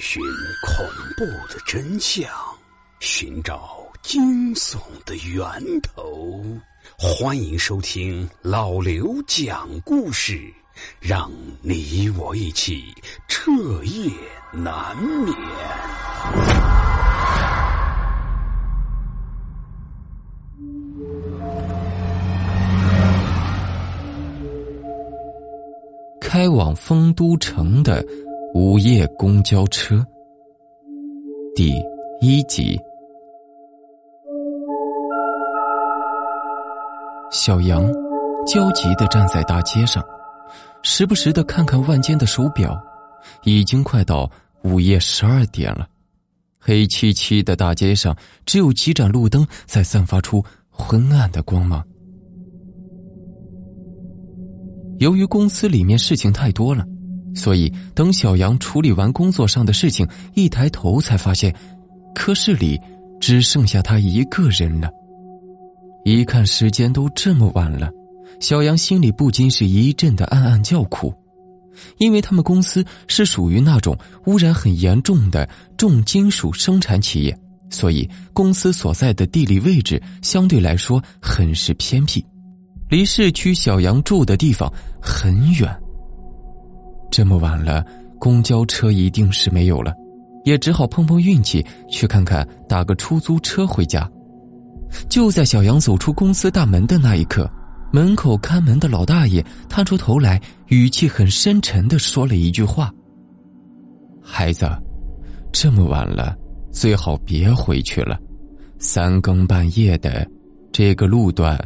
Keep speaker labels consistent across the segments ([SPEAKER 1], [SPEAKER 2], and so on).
[SPEAKER 1] 寻恐怖的真相，寻找惊悚的源头。欢迎收听老刘讲故事，让你我一起彻夜难眠。
[SPEAKER 2] 开往丰都城的午夜公交车，第一集。小杨焦急的站在大街上，时不时的看看腕间的手表，已经快到午夜十二点了。黑漆漆的大街上，只有几盏路灯在散发出昏暗的光芒。由于公司里面事情太多了，所以等小杨处理完工作上的事情，一抬头才发现，科室里只剩下他一个人了。一看时间都这么晚了，小杨心里不禁是一阵的暗暗叫苦，因为他们公司是属于那种污染很严重的重金属生产企业，所以公司所在的地理位置相对来说很是偏僻。离市区小杨住的地方很远。这么晚了，公交车一定是没有了，也只好碰碰运气，去看看打个出租车回家。就在小杨走出公司大门的那一刻，门口看门的老大爷探出头来，语气很深沉的说了一句话：“孩子，这么晚了，最好别回去了，三更半夜的，这个路段。”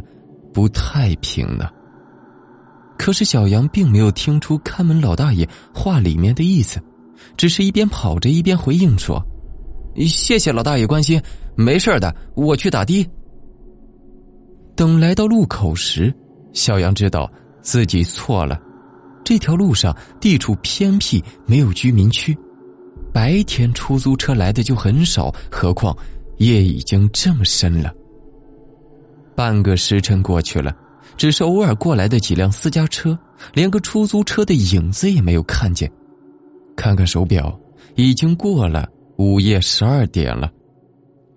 [SPEAKER 2] 不太平呢。可是小杨并没有听出看门老大爷话里面的意思，只是一边跑着一边回应说：“谢谢老大爷关心，没事的，我去打的。”等来到路口时，小杨知道自己错了。这条路上地处偏僻，没有居民区，白天出租车来的就很少，何况夜已经这么深了。半个时辰过去了，只是偶尔过来的几辆私家车，连个出租车的影子也没有看见。看看手表，已经过了午夜十二点了。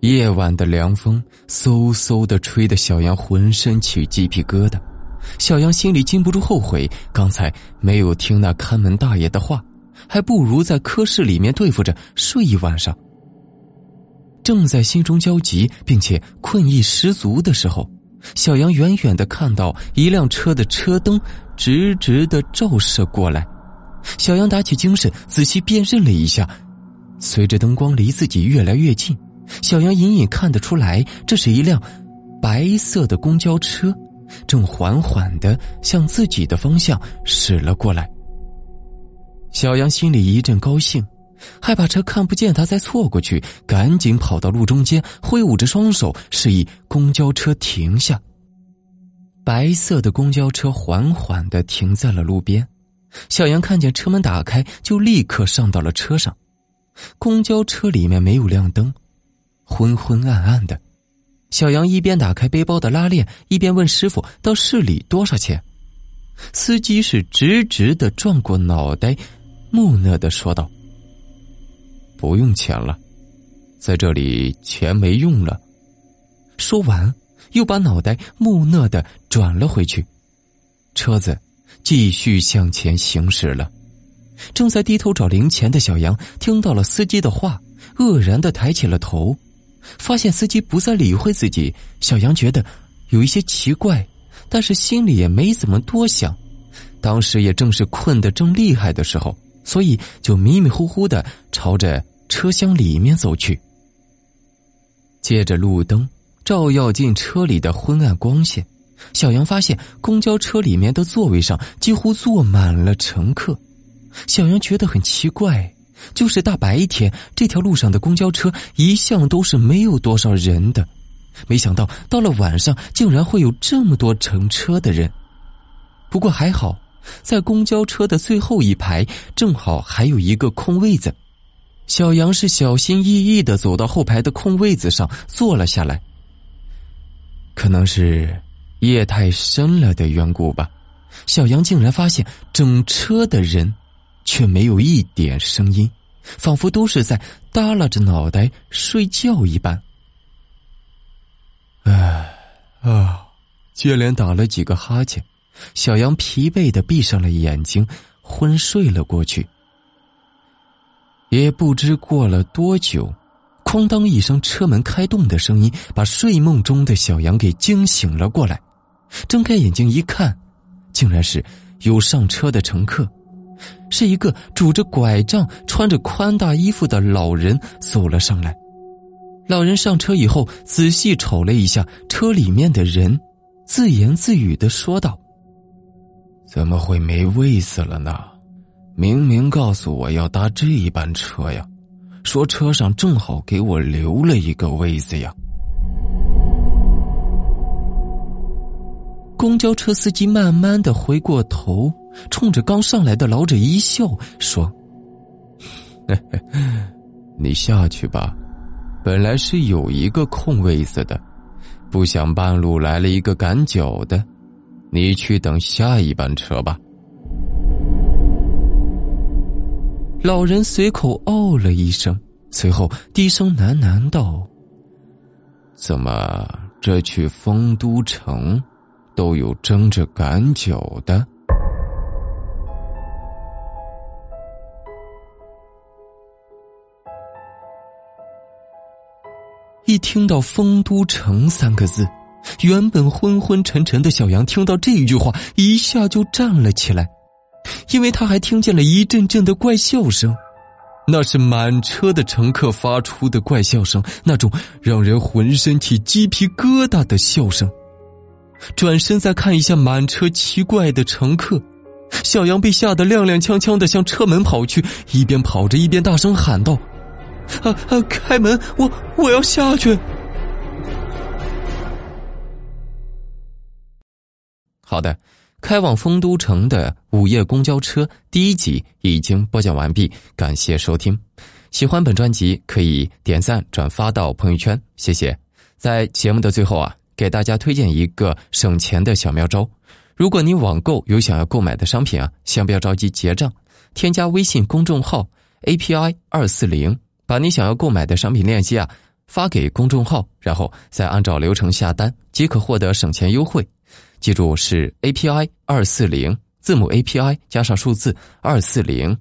[SPEAKER 2] 夜晚的凉风嗖嗖的吹得小杨浑身起鸡皮疙瘩。小杨心里禁不住后悔，刚才没有听那看门大爷的话，还不如在科室里面对付着睡一晚上。正在心中焦急并且困意十足的时候，小杨远远的看到一辆车的车灯直直的照射过来。小杨打起精神，仔细辨认了一下，随着灯光离自己越来越近，小杨隐隐看得出来，这是一辆白色的公交车，正缓缓的向自己的方向驶了过来。小杨心里一阵高兴。害怕车看不见他再错过去，赶紧跑到路中间，挥舞着双手示意公交车停下。白色的公交车缓缓的停在了路边，小杨看见车门打开，就立刻上到了车上。公交车里面没有亮灯，昏昏暗暗的。小杨一边打开背包的拉链，一边问师傅：“到市里多少钱？”司机是直直的转过脑袋，木讷的说道。不用钱了，在这里钱没用了。说完，又把脑袋木讷的转了回去。车子继续向前行驶了。正在低头找零钱的小杨听到了司机的话，愕然的抬起了头，发现司机不再理会自己。小杨觉得有一些奇怪，但是心里也没怎么多想。当时也正是困得正厉害的时候。所以，就迷迷糊糊的朝着车厢里面走去。借着路灯照耀进车里的昏暗光线，小杨发现公交车里面的座位上几乎坐满了乘客。小杨觉得很奇怪，就是大白天这条路上的公交车一向都是没有多少人的，没想到到了晚上竟然会有这么多乘车的人。不过还好。在公交车的最后一排，正好还有一个空位子。小杨是小心翼翼的走到后排的空位子上坐了下来。可能是夜太深了的缘故吧，小杨竟然发现整车的人却没有一点声音，仿佛都是在耷拉着脑袋睡觉一般。唉，啊，接连打了几个哈欠，小杨疲惫的闭上了眼睛，昏睡了过去。也不知过了多久，哐当一声，车门开动的声音把睡梦中的小杨给惊醒了过来。睁开眼睛一看，竟然是有上车的乘客，是一个拄着拐杖、穿着宽大衣服的老人走了上来。老人上车以后，仔细瞅了一下车里面的人，自言自语的说道：“怎么会没位子了呢？”明明告诉我要搭这一班车呀，说车上正好给我留了一个位子呀。公交车司机慢慢的回过头，冲着刚上来的老者一笑，说：“ 你下去吧，本来是有一个空位子的，不想半路来了一个赶脚的，你去等下一班车吧。”老人随口哦了一声，随后低声喃喃道：“怎么这去丰都城，都有争着赶酒的？”一听到“丰都城”三个字，原本昏昏沉沉的小杨听到这句话，一下就站了起来。因为他还听见了一阵阵的怪笑声，那是满车的乘客发出的怪笑声，那种让人浑身起鸡皮疙瘩的笑声。转身再看一下满车奇怪的乘客，小杨被吓得踉踉跄跄的向车门跑去，一边跑着一边大声喊道：“啊啊，开门！我我要下去！”好的。开往丰都城的午夜公交车第一集已经播讲完毕，感谢收听。喜欢本专辑可以点赞转发到朋友圈，谢谢。在节目的最后啊，给大家推荐一个省钱的小妙招：如果你网购有想要购买的商品啊，先不要着急结账，添加微信公众号 API 二四零，把你想要购买的商品链接啊发给公众号，然后再按照流程下单，即可获得省钱优惠。记住是 API 二四零，字母 API 加上数字二四零。